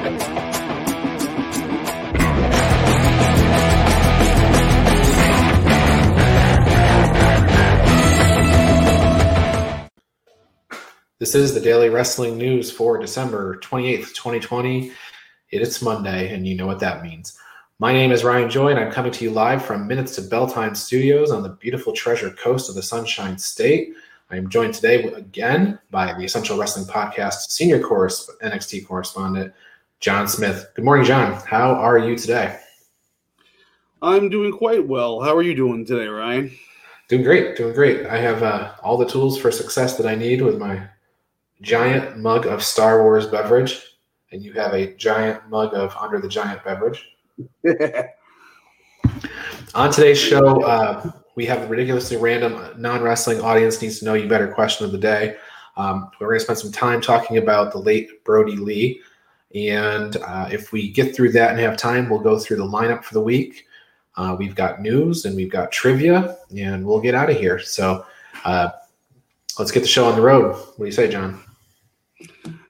This is the Daily Wrestling News for December 28th, 2020. It's Monday, and you know what that means. My name is Ryan Joy, and I'm coming to you live from Minutes to Bell Time Studios on the beautiful Treasure Coast of the Sunshine State. I am joined today again by the Essential Wrestling Podcast senior course NXT correspondent, John Smith. Good morning, John. How are you today? I'm doing quite well. How are you doing today, Ryan? Doing great, doing great. I have uh, all the tools for success that I need with my giant mug of Star Wars beverage, and you have a giant mug of Andre the Giant beverage. On today's show, uh, we have a ridiculously random non wrestling audience needs to know you better question of the day. Um, we're going to spend some time talking about the late Brodie Lee. And uh, if we get through that and have time, we'll go through the lineup for the week. Uh, we've got news and we've got trivia, and we'll get out of here. So uh, let's get the show on the road. What do you say, John?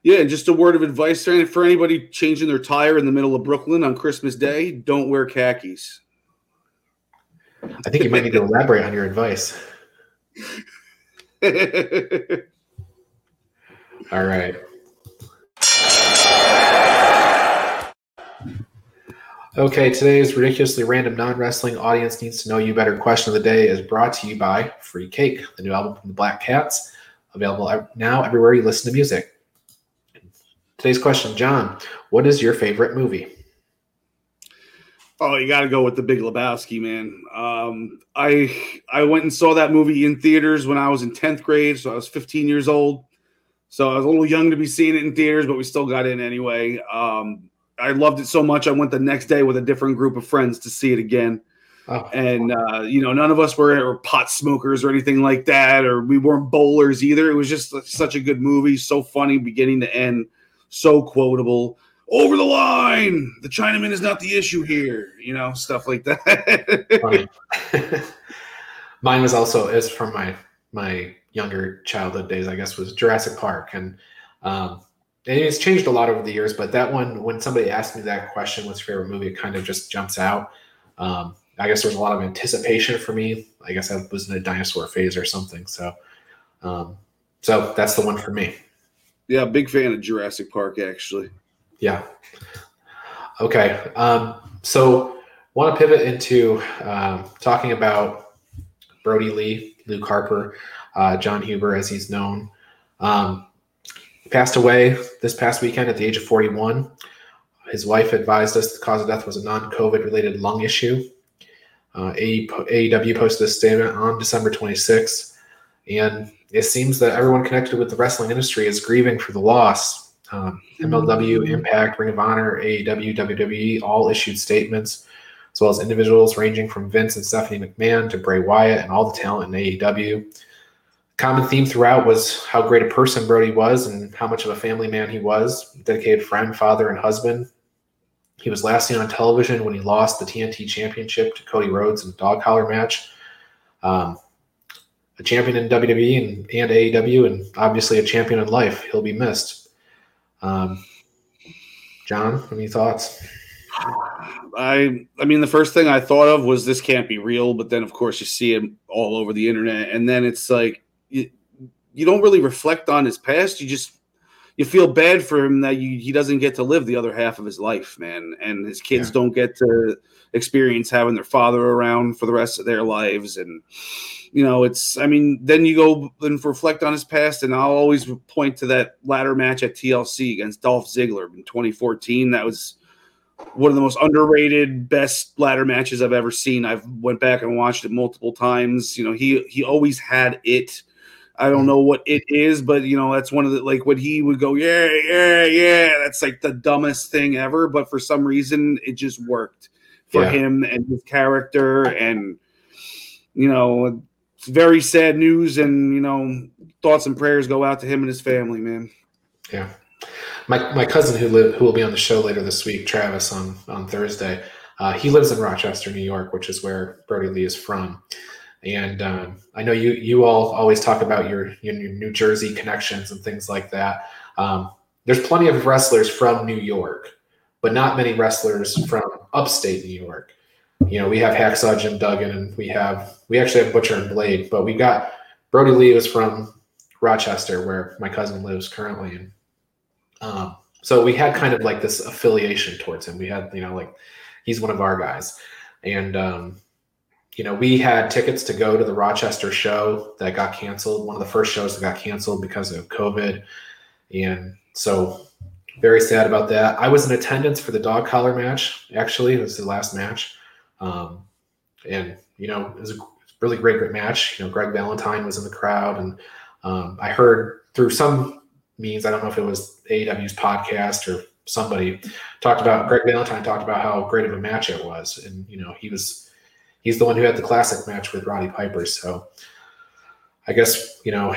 Yeah, and just a word of advice for anybody changing their tire in the middle of Brooklyn on Christmas Day: don't wear khakis. I think you might need to elaborate on your advice. All right. Okay, today's ridiculously random non wrestling audience needs to know you better question of the day is brought to you by Free Cake, the new album from the Black Cats, available now everywhere you listen to music. Today's question, John, what is your favorite movie? Oh, you got to go with The Big Lebowski, man. Um, I I went and saw that movie in theaters when I was in tenth grade, so I was 15 years old. So I was a little young to be seeing it in theaters, but we still got in anyway. Um, I loved it so much. I went the next day with a different group of friends to see it again. Oh. And uh, you know, none of us were, were, pot smokers or anything like that, or we weren't bowlers either. It was just such a good movie, so funny beginning to end so quotable. Over the line. The Chinaman is not the issue here. You know, stuff like that. Mine was also is from my my younger childhood days. I guess was Jurassic Park, and um, and it's changed a lot over the years. But that one, when somebody asked me that question, "What's your favorite movie?" it kind of just jumps out. Um, I guess there was a lot of anticipation for me. I guess I was in a dinosaur phase or something. So, um, so that's the one for me. Yeah, big fan of Jurassic Park, actually. Yeah. Okay. Um, so, want to pivot into um, talking about Brodie Lee, Luke Harper, uh, Jon Huber, as he's known. Um, passed away this past weekend at the age of 41. His wife advised us the cause of death was a non COVID related lung issue. Uh, AEW posted a statement on December 26th, and it seems that everyone connected with the wrestling industry is grieving for the loss. Um, MLW, mm-hmm. Impact, Ring of Honor, AEW, WWE all issued statements, as well as individuals ranging from Vince and Stephanie McMahon to Bray Wyatt and all the talent in AEW. Common theme throughout was how great a person Brodie was and how much of a family man he was, dedicated friend, father, and husband. He was last seen on television when he lost the TNT Championship to Cody Rhodes in a dog collar match. Um, a champion in WWE and, and AEW, and obviously a champion in life. He'll be missed. Um, John, any thoughts? I I mean, the first thing I thought of was this can't be real, but then of course you see him all over the internet, and then it's like you, you don't really reflect on his past. You just you feel bad for him that you, he doesn't get to live the other half of his life, man, and his kids yeah. don't get to experience having their father around for the rest of their lives, and you know, it's, I mean, then you go and reflect on his past, and I'll always point to that ladder match at TLC against Dolph Ziggler in 2014. That was one of the most underrated, best ladder matches I've ever seen. I've went back and watched it multiple times. You know, he he always had it. I don't know what it is, but you know, that's one of the like when he would go, yeah, yeah, yeah. That's like the dumbest thing ever, but for some reason, it just worked for yeah. him and his character, and you know, it's very sad news, and you know, thoughts and prayers go out to him and his family, man. Yeah, my my cousin who live who will be on the show later this week, Travis, on on Thursday. Uh, he lives in Rochester, New York, which is where Brodie Lee is from. And um, I know you you all always talk about your your New Jersey connections and things like that. Um, there's plenty of wrestlers from New York, but not many wrestlers from upstate New York. You know, we have Hacksaw Jim Duggan, and we have we actually have Butcher and Blade, but we got Brodie Lee was from Rochester, where my cousin lives currently, and um, so we had kind of like this affiliation towards him. We had, you know, like he's one of our guys, and um, you know, we had tickets to go to the Rochester show that got canceled. One of the first shows that got canceled because of COVID, and so very sad about that. I was in attendance for the dog collar match. Actually, it was the last match, um, and you know, it was a really great, great match. You know, Greg Valentine was in the crowd, and um, I heard through some means, I don't know if it was AEW's podcast or somebody talked about Greg Valentine talked about how great of a match it was, and you know, he was he's the one who had the classic match with Roddy Piper. So I guess you know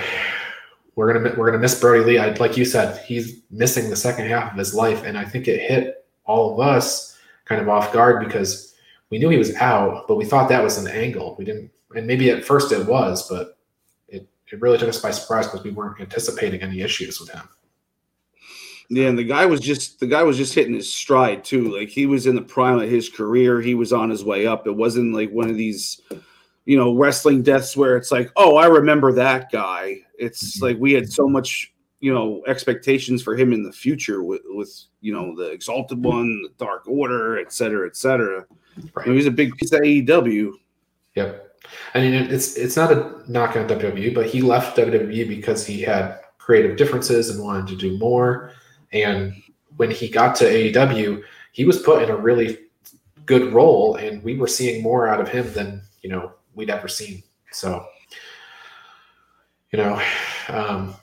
we're gonna we're gonna miss Brodie Lee. I, like you said, he's missing the second half of his life, and I think it hit all of us kind of off guard because we knew he was out, but we thought that was an angle. We didn't, and maybe at first it was, but it it really took us by surprise because we weren't anticipating any issues with him. Yeah, and the guy was just the guy was just hitting his stride too. Like he was in the prime of his career. He was on his way up. It wasn't like one of these, you know, wrestling deaths where it's like, oh, I remember that guy. It's mm-hmm. like we had so much, you know, expectations for him in the future with, with you know, the Exalted One, the Dark Order, et cetera, et cetera. Right. he's a big piece of AEW. Yep. I mean, it's it's not a knock on WWE, but he left WWE because he had creative differences and wanted to do more and when he got to AEW, he was put in a really good role, and we were seeing more out of him than you know we'd ever seen. So, you know, um,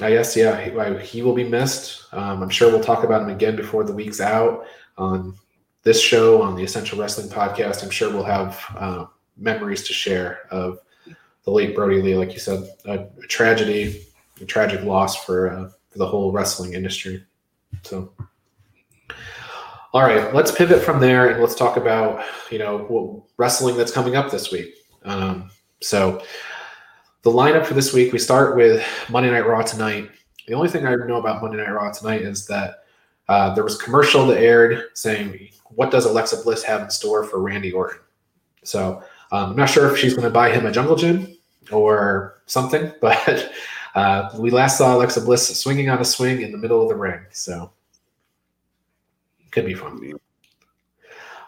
I guess yeah, he, he will be missed. Um, I'm sure we'll talk about him again before the week's out on this show on the Essential Wrestling Podcast. I'm sure we'll have uh, memories to share of the late Brodie Lee, like you said, a, a tragedy, a tragic loss for. Uh, the whole wrestling industry. So, all right, let's pivot from there and let's talk about you know wrestling that's coming up this week. Um, so, the lineup for this week we start with Monday Night Raw tonight. The only thing I know about Monday Night Raw tonight is that uh, there was a commercial that aired saying, "What does Alexa Bliss have in store for Randy Orton?" So um, I'm not sure if she's going to buy him a jungle gym or something, but uh, we last saw Alexa Bliss swinging on a swing in the middle of the ring, so could be fun.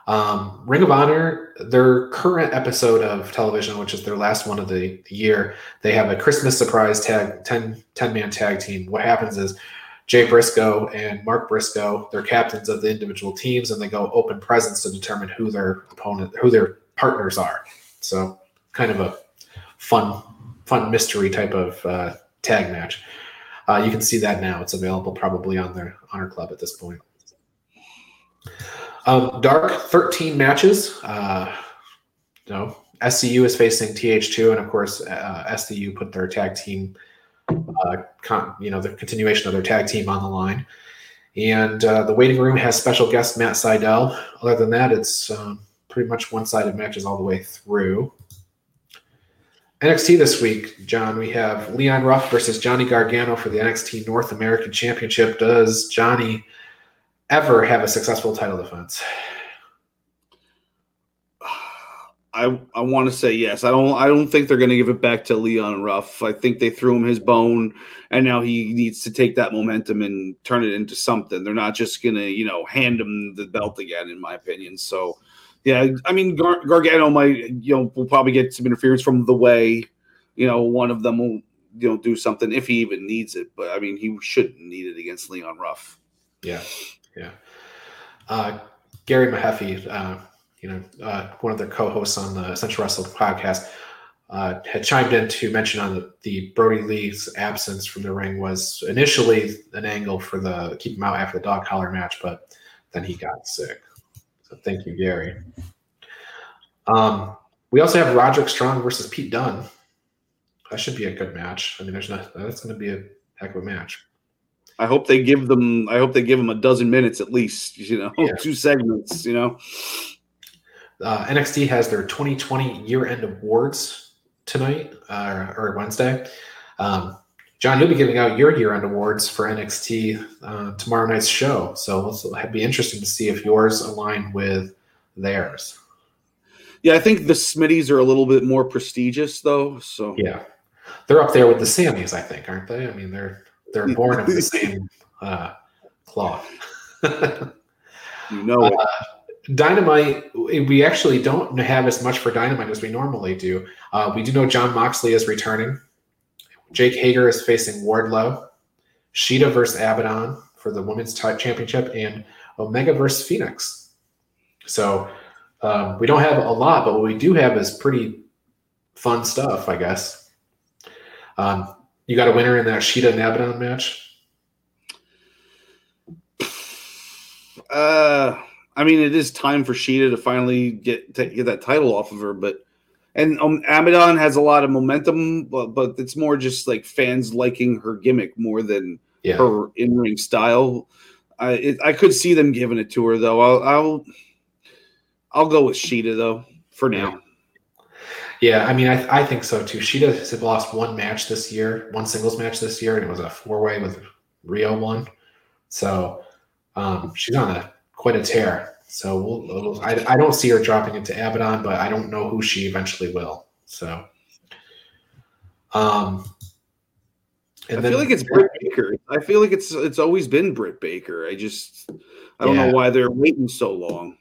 Um, Ring of Honor, their current episode of television, which is their last one of the, year, they have a Christmas surprise tag 10, 10 man tag team. What happens is Jay Briscoe and Mark Briscoe, they're captains of the individual teams, and they go open presents to determine who their opponent, who their partners are. So, kind of a fun, fun mystery type of uh, tag match. Uh, you can see that now. It's available probably on their Honor Club at this point. Um, Dark, 13 matches. Uh, know, SCU is facing TH2, and of course, uh, SCU put their tag team, uh, con- you know, the continuation of their tag team on the line. And uh, the waiting room has special guest Matt Sydal. Other than that, it's um, pretty much one sided matches all the way through. NXT this week, John, we have Leon Ruff versus Johnny Gargano for the NXT North American Championship. Does Johnny ever have a successful title defense? I I want to say yes. I don't I don't think they're going to give it back to Leon Ruff. I think they threw him his bone and now he needs to take that momentum and turn it into something. They're not just going to, you know, hand him the belt again in my opinion. So yeah, I mean Gar- Gargano might you know will probably get some interference from the way, you know, one of them will you know do something if he even needs it. But I mean, he shouldn't need it against Leon Ruff. Yeah, yeah. Uh, Gary Mahaffey, uh, you know, uh, one of the co-hosts on the Essential Wrestling podcast, uh, had chimed in to mention on the, the Brodie Lee's absence from the ring was initially an angle for the keep him out after the dog collar match, but then he got sick. So thank you, Gary. Um, we also have Roderick Strong versus Pete Dunne. That should be a good match. I mean, there's not that's going to be a heck of a match. I hope they give them. I hope they give them a dozen minutes at least. You know, yeah. two segments. You know, uh, NXT has their 2020 year-end awards tonight uh, or Wednesday. Um, John, you'll be giving out your year-end awards for NXT uh, tomorrow night's show, so it'll be interesting to see if yours align with theirs. Yeah, I think the Smitties are a little bit more prestigious, though. So yeah, they're up there with the Sammys, I think, aren't they? I mean, they're they're born of the same uh, cloth. you know. Uh, Dynamite, we actually don't have as much for Dynamite as we normally do. Uh, we do know Jon Moxley is returning. Jake Hager is facing Wardlow. Shida versus Abaddon for the women's championship, and Omega versus Fenix. So um, we don't have a lot, but what we do have is pretty fun stuff, I guess. Um, you got a winner in that Shida and Abaddon match? Uh, I mean, it is time for Shida to finally get to get that title off of her, but and um, Abaddon has a lot of momentum, but, but it's more just like fans liking her gimmick more than yeah. her in ring style. I it, I could see them giving it to her though. I'll I'll, I'll go with Shida though for now. Yeah, I mean, I, I think so too. Shida has lost one match this year, one singles match this year, and it was a four way with Rio one. So um, she's on a quite a tear. So we'll, we'll, I, I don't see her dropping into Abaddon, but I don't know who she eventually will. So, um, and I then, feel like it's Britt Baker. I feel like it's it's always been Britt Baker. I just I don't yeah. know why they're waiting so long.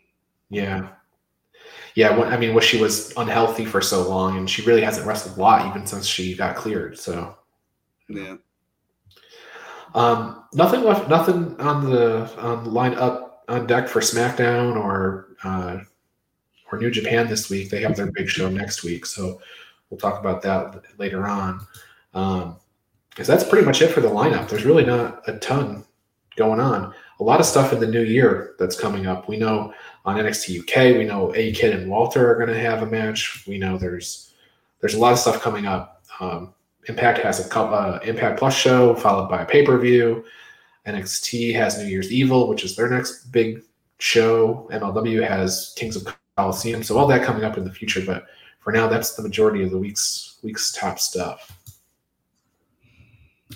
Yeah, yeah. I mean, well, she was unhealthy for so long, and she really hasn't wrestled a lot even since she got cleared. So, yeah. Um, nothing left. Nothing on the on the line up on deck for SmackDown or uh, or New Japan this week. They have their big show next week, so we'll talk about that later on. Um, because that's pretty much it for the lineup. There's really not a ton going on. A lot of stuff in the new year that's coming up. We know on NXT UK, we know A Kid and Walter are going to have a match. We know there's there's a lot of stuff coming up. Um, Impact has a uh, Impact Plus show followed by a pay per view. NXT has New Year's Evil, which is their next big show. MLW has Kings of Colosseum. So all that coming up in the future. But for now, that's the majority of the week's week's top stuff.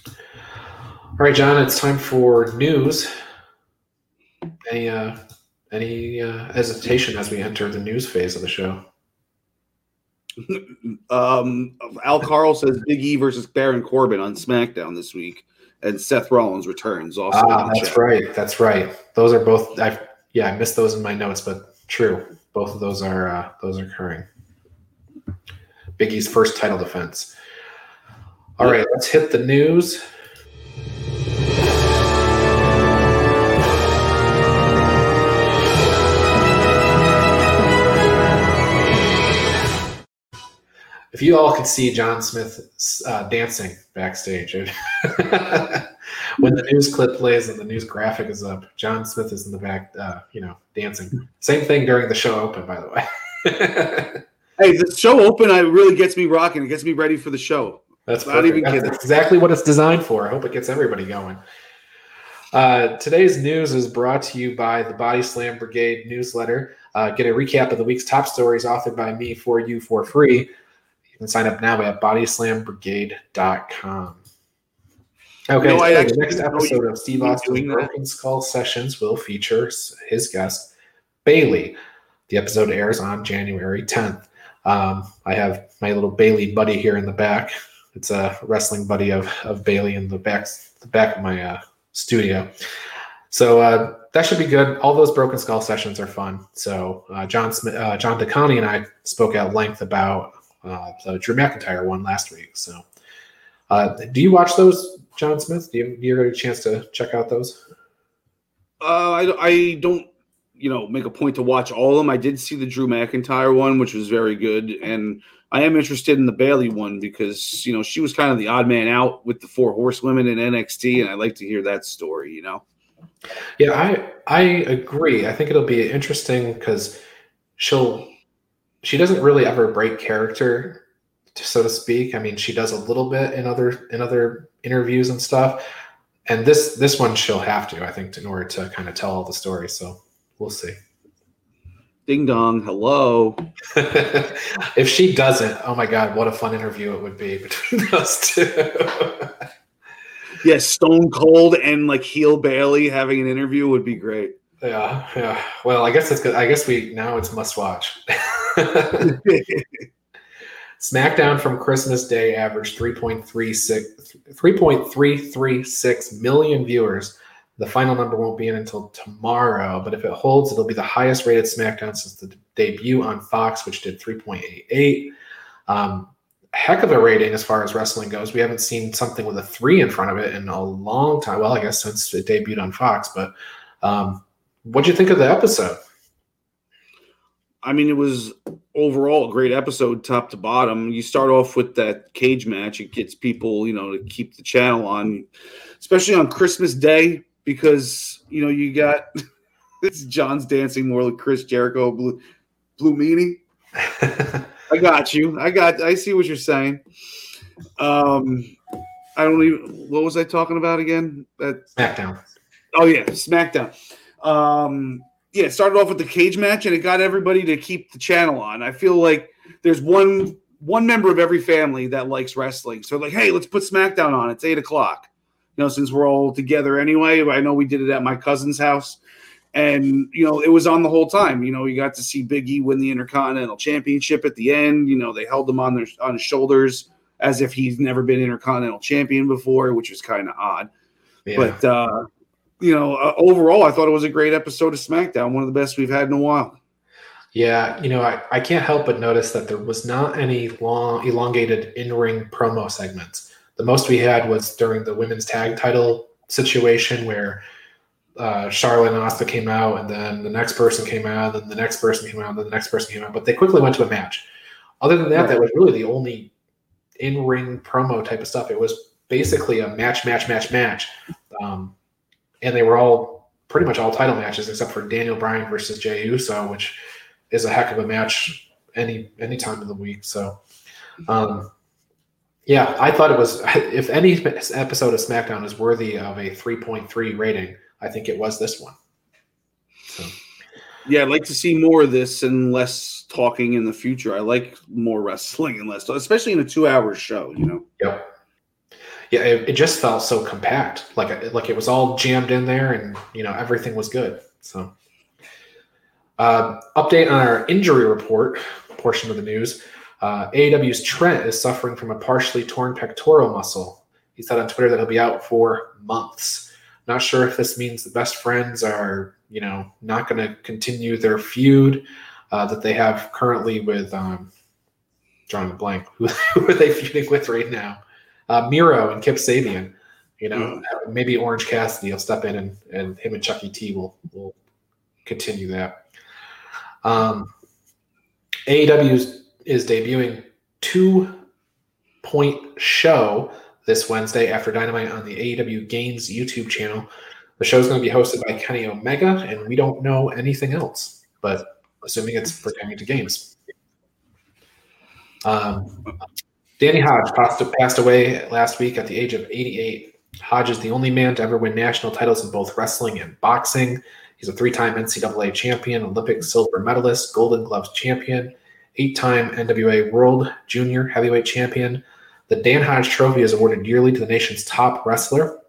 All right, John, it's time for news. Any uh, any uh, hesitation as we enter the news phase of the show? um, Al Carl says Big E versus Baron Corbin on SmackDown this week and Seth Rollins returns also. Ah, that's chat. right. That's right. Those are both. I yeah, I missed those in my notes, but true. Both of those are uh, those are occurring. Big E's first title defense. All yeah. right, let's hit the news. If you all could see John Smith uh, dancing backstage, when the news clip plays and the news graphic is up, John Smith is in the back, uh, you know, dancing. Same thing during the show open, by the way. hey, the show open, I really gets me rocking. It gets me ready for the show. That's not even kidding. That's exactly what it's designed for. I hope it gets everybody going. Uh, today's news is brought to you by the Body Slam Brigade newsletter. Uh, get a recap of the week's top stories authored by me for you for free can sign up now at bodyslambrigade.com. Okay, no, so the next episode of Steve Austin's Broken Skull Sessions will feature his guest, Bayley. The episode airs on January 10th. Um, I have my little Bayley buddy here in the back. It's a wrestling buddy of, of Bayley in the back the back of my uh, studio. So uh, that should be good. All those Broken Skull sessions are fun. So uh, John Smith, uh, John DeConi and I spoke at length about uh, the Drew McIntyre one last week. So, uh, do you watch those, John Smith? Do you, do you get a chance to check out those? Uh, I, I don't, you know, make a point to watch all of them. I did see the Drew McIntyre one, which was very good, and I am interested in the Bayley one because you know she was kind of the odd man out with the four horsewomen in NXT, and I like to hear that story. You know. Yeah, I I agree. I think it'll be interesting because she'll she doesn't really ever break character, so to speak. I mean, she does a little bit in other in other interviews and stuff. And this this one she'll have to, I think, in order to kind of tell all the story. So we'll see. Ding dong, hello. if she doesn't, oh my god, what a fun interview it would be between those two. yeah, Stone Cold and like heel Bayley having an interview would be great. Yeah, yeah. Well, I guess it's good. I guess we now it's must watch. SmackDown from Christmas Day averaged 3.36 3.336 million viewers. The final number won't be in until tomorrow, but if it holds, it'll be the highest rated SmackDown since the debut on Fox, which did 3.88. Um, heck of a rating as far as wrestling goes. We haven't seen something with a three in front of it in a long time. Well, I guess since it debuted on Fox, but um, what do you think of the episode? I mean, it was overall a great episode, top to bottom. You start off with that cage match; it gets people, you know, to keep the channel on, especially on Christmas Day, because you know you got it's John's dancing more like Chris Jericho, Blue, Blue Meanie. I got you. I got. I see what you're saying. Um, I don't even. What was I talking about again? That SmackDown. Oh yeah, SmackDown. Um, yeah, it started off with the cage match and it got everybody to keep the channel on. I feel like there's one one member of every family that likes wrestling. So like, hey, let's put SmackDown on. It's eight o'clock. You know, since we're all together anyway. I know we did it at my cousin's house. And you know, it was on the whole time. You know, you got to see Big E win the Intercontinental Championship at the end. You know, they held him on their on his shoulders as if he's never been Intercontinental Champion before, which was kind of odd. Yeah. But uh you know, uh, overall, I thought it was a great episode of SmackDown, one of the best we've had in a while. Yeah, you know, I, I can't help but notice that there was not any long, elongated in ring promo segments. The most we had was during the women's tag title situation where uh, Charlotte and Asuka came out, and then the next person came out, and then the next person came out, and then the next person came out. But they quickly went to a match. Other than that, right. that was really the only in ring promo type of stuff. It was basically a match, match, match, match. Um, and they were all pretty much all title matches except for Daniel Bryan versus Jey Uso, which is a heck of a match any any time of the week. So, um, yeah, I thought it was. If any episode of SmackDown is worthy of a 3.3 rating, I think it was this one. So. Yeah, I'd like to see more of this and less talking in the future. I like more wrestling and less, especially in a two-hour show. You know. Yep yeah, it, it, just felt so compact, like like it was all jammed in there, and you know everything was good. So, uh, update on our injury report portion of the news. Uh, AEW's Trent is suffering from a partially torn pectoral muscle. He said on Twitter that he'll be out for months. Not sure if this means the best friends are, you know, not going to continue their feud uh, that they have currently with um, drawing a blank. Who, who are they feuding with right now? Uh, Miro and Kip Sabian. You know, mm. maybe Orange Cassidy will step in and, and him and Chucky T will will continue that. Um, AEW is, is debuting two point show this Wednesday after Dynamite on the AEW Games YouTube channel. The show is going to be hosted by Kenny Omega, and we don't know anything else, but assuming it's pertaining to games. Um, Danny Hodge passed, passed away last week at the age of 88. Hodge is the only man to ever win national titles in both wrestling and boxing. He's a three time NCAA champion, Olympic silver medalist, Golden Gloves champion, eight time NWA World Junior Heavyweight Champion. The Dan Hodge Trophy is awarded yearly to the nation's top wrestler.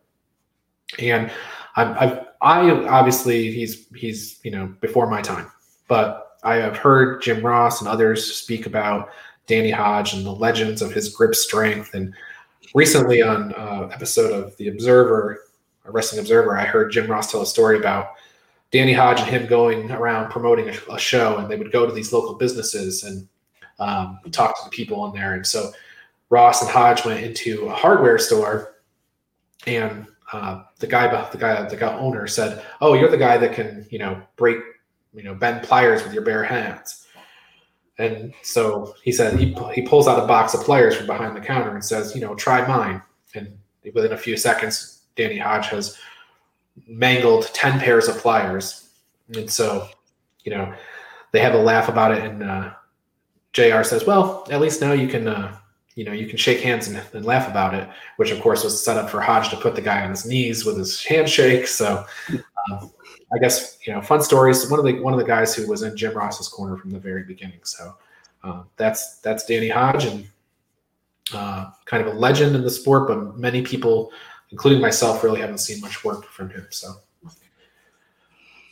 And I've, I've, I obviously he's he's you know before my time, but I have heard Jim Ross and others speak about Danny Hodge and the legends of his grip strength. And recently on uh, episode of The Observer, a Wrestling Observer, I heard Jim Ross tell a story about Danny Hodge and him going around promoting a, a show, and they would go to these local businesses and um, talk to the people in there. And so Ross and Hodge went into a hardware store, and uh, the guy, the guy, the guy owner said, "Oh, you're the guy that can, you know, break, you know, bend pliers with your bare hands." And so he said he he pulls out a box of pliers from behind the counter and says, you know, try mine. And within a few seconds, Danny Hodge has mangled ten pairs of pliers. And so, you know, they have a laugh about it. And uh, Jr. says, well, at least now you can, uh, you know, you can shake hands and, and, laugh about it. Which of course was set up for Hodge to put the guy on his knees with his handshake. So. Um, I guess you know, fun stories. One of the one of the guys who was in Jim Ross's corner from the very beginning. So uh, that's that's Danny Hodge, and uh, kind of a legend in the sport. But many people including myself, really haven't seen much work from him. So,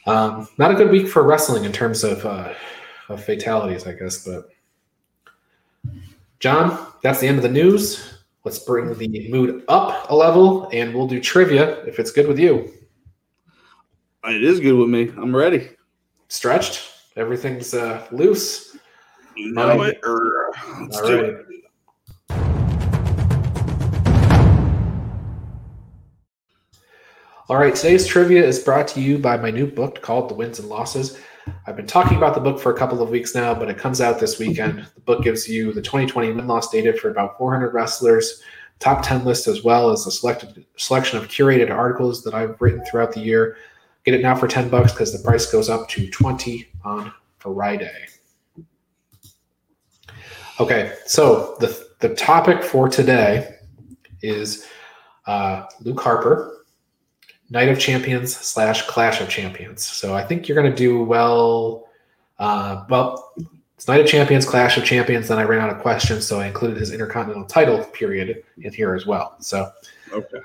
um, not a good week for wrestling in terms of, uh, of fatalities, I guess. But, John, that's the end of the news. Let's bring the mood up a level and we'll do trivia if it's good with you. It is good with me. I'm ready. Stretched? Everything's uh, loose? You know it. Let's All do right. it. All right, today's trivia is brought to you by my new book called The Wins and Losses. I've been talking about the book for a couple of weeks now, but it comes out this weekend. The book gives you the 2020 win loss data for about 400 wrestlers, top 10 list, as well as a selected selection of curated articles that I've written throughout the year. Get it now for 10 bucks because the price goes up to 20 on Friday. Okay, so the, the topic for today is uh, Luke Harper, Night of Champions slash Clash of Champions. So I think you're going to do well. Uh, well, it's Night of Champions, Clash of Champions. Then I ran out of questions, so I included his Intercontinental title period in here as well. So, Okay.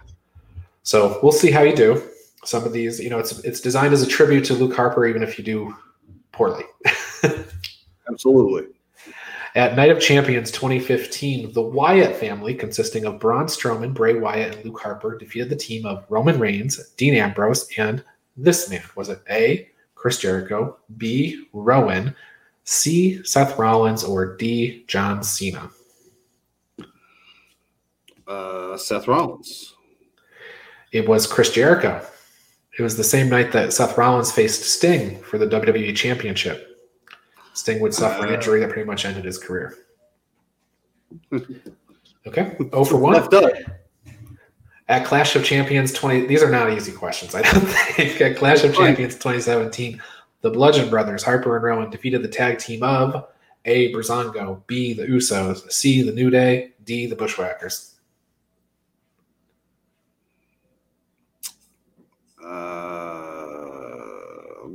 so we'll see how you do. Some of these, you know, it's it's designed as a tribute to Luke Harper, even if you do poorly. Absolutely. At Night of Champions 2015, the Wyatt family, consisting of Braun Strowman, Bray Wyatt, and Luke Harper, defeated the team of Roman Reigns, Dean Ambrose, and this man. Was it A, Chris Jericho, B, Rowan, C, Seth Rollins, or D, John Cena? Uh, Seth Rollins. It was Chris Jericho. It was the same night that Seth Rollins faced Sting for the WWE Championship. Sting would suffer an injury that pretty much ended his career. Okay, 0 for 1. Left up. At Clash of Champions 20, these are not easy questions, I don't think. At Clash of Champions 2017, the Bludgeon Brothers, Harper and Rowan, defeated the tag team of A. Breezango, B. The Usos, C. The New Day, D. The Bushwhackers.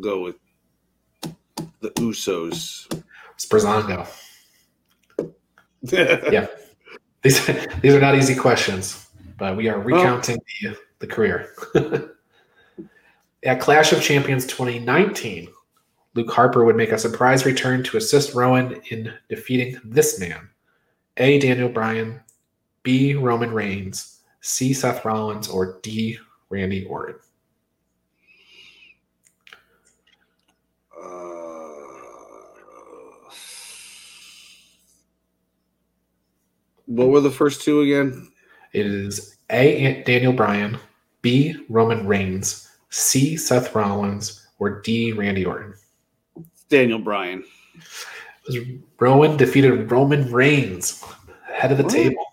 Go with the Usos. Yeah. Yeah. These, these are not easy questions, but we are recounting the, the career. At Clash of Champions 2019, Luke Harper would make a surprise return to assist Rowan in defeating this man A. Daniel Bryan, B. Roman Reigns, C. Seth Rollins, or D. Randy Orton. Uh, what were the first two again? It is A. Daniel Bryan, B. Roman Reigns, C. Seth Rollins, or D. Randy Orton. Daniel Bryan. was Rowan defeated Roman Reigns, head of the What? table.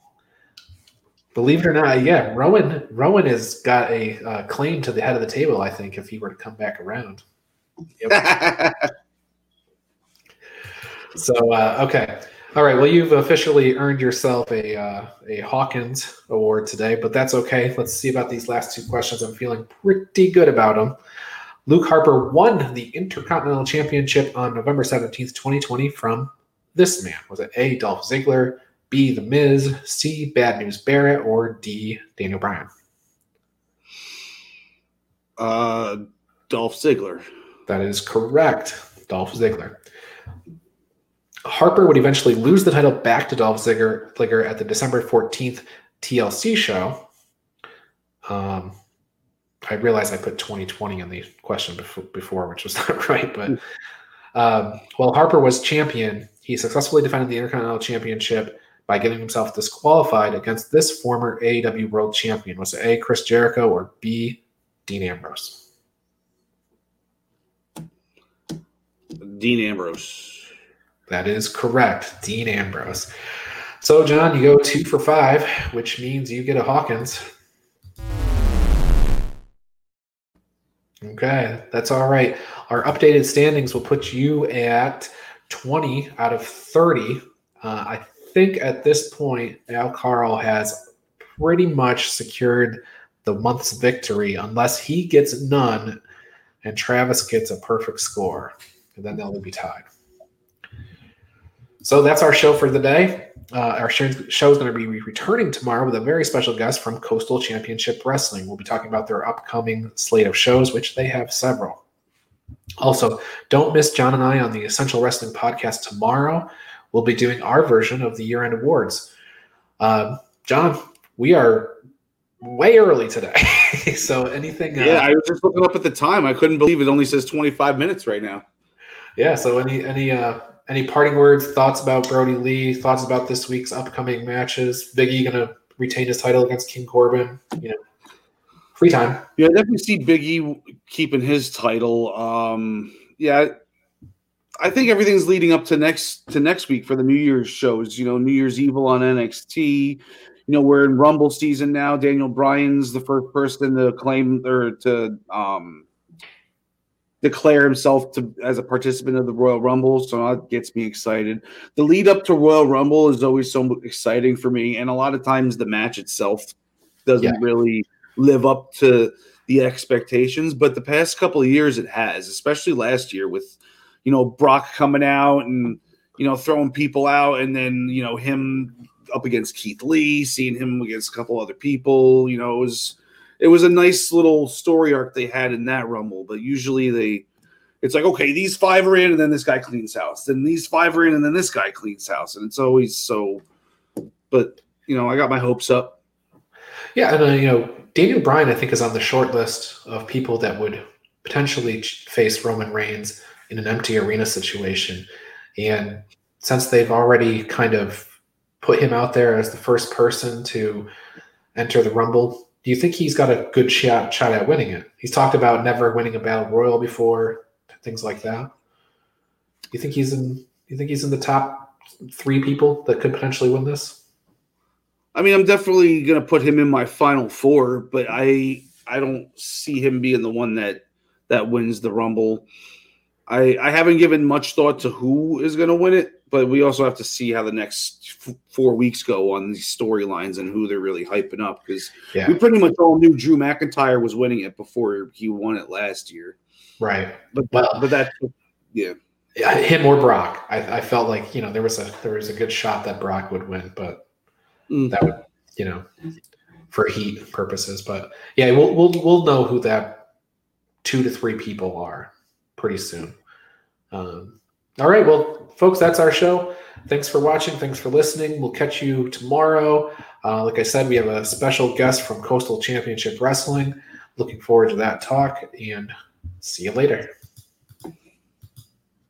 Believe it or not, yeah, Rowan Rowan has got a uh, claim to the head of the table. I think if he were to come back around. So uh, okay, all right. Well, you've officially earned yourself a uh, a Hawkins award today, but that's okay. Let's see about these last two questions. I'm feeling pretty good about them. Luke Harper won the Intercontinental Championship on November 17th, 2020, from this man. Was it A. Dolph Ziggler, B. The Miz, C. Bad News Barrett, or D. Daniel Bryan? uh, Dolph Ziggler. That is correct. Dolph Ziggler. Harper would eventually lose the title back to Dolph Ziggler, at the December 14th TLC show. Um, I realized I put 2020 in the question before, before which was not right. But um, while Harper was champion, he successfully defended the Intercontinental Championship by getting himself disqualified against this former AEW World Champion. Was it A. Chris Jericho or B. Dean Ambrose? Dean Ambrose. That is correct, Dean Ambrose. So, John, you go two for five, which means you get a Hawkins. Okay, that's all right. Our updated standings will put you at 20 out of 30. Uh, I think at this point, Al Carl has pretty much secured the month's victory unless he gets none and Travis gets a perfect score. And then they'll be tied. So that's our show for the day. uh, our show is going to be returning tomorrow with a very special guest from Coastal Championship Wrestling. We'll be talking about their upcoming slate of shows, which they have several. Also, don't miss John and I on the Essential Wrestling podcast tomorrow. We'll be doing our version of the year end awards. Uh, John, we are way early today. so anything? Uh, yeah, I was just looking up at the time. I couldn't believe it only says 25 minutes right now. Yeah. So any any uh, any parting words, thoughts about Brodie Lee, thoughts about this week's upcoming matches? Biggie gonna retain his title against King Corbin. You know, free time. Yeah, I definitely see Biggie keeping his title. Um, yeah, I think everything's leading up to next to next week for the New Year's shows. You know, New Year's Evil on NXT. You know, we're in Rumble season now. Daniel Bryan's the first person to claim or to um, declare himself to as a participant of the Royal Rumble, so that gets me excited. The lead up to Royal Rumble is always so exciting for me, and a lot of times the match itself doesn't yeah. really live up to the expectations. But the past couple of years, it has, especially last year with you know Brock coming out and you know throwing people out, and then you know him up against Keith Lee, seeing him against a couple other people. You know, it was it was a nice little story arc they had in that Rumble. But usually they, it's like okay, these five are in, and then this guy cleans house. Then these five are in, and then this guy cleans house, and it's always so. But you know, I got my hopes up. Yeah, and uh, you know, Daniel Bryan, I think, is on the short list of people that would potentially face Roman Reigns in an empty arena situation. And since they've already kind of put him out there as the first person to enter the Rumble, do you think he's got a good shot shot at winning it? He's talked about never winning a battle royal before, things like that. Do you think he's in? You think he's in the top three people that could potentially win this? I mean, I'm definitely going to put him in my final four, but I I don't see him being the one that that wins the Rumble. I I haven't given much thought to who is going to win it but we also have to see how the next f- four weeks go on these storylines and who they're really hyping up because yeah. we pretty much all knew Drew McIntyre was winning it before he won it last year. Right. But well, but that yeah. Him or Brock. I, I, felt like you know there was a there was a good shot that Brock would win, but mm. that would you know for heat purposes. But yeah, we'll we'll we'll know who that two to three people are pretty soon. Um, all right. Well, folks, that's our show. Thanks for watching. Thanks for listening. We'll catch you tomorrow. Uh, like I said, we have a special guest from Coastal Championship Wrestling. Looking forward to that talk and see you later.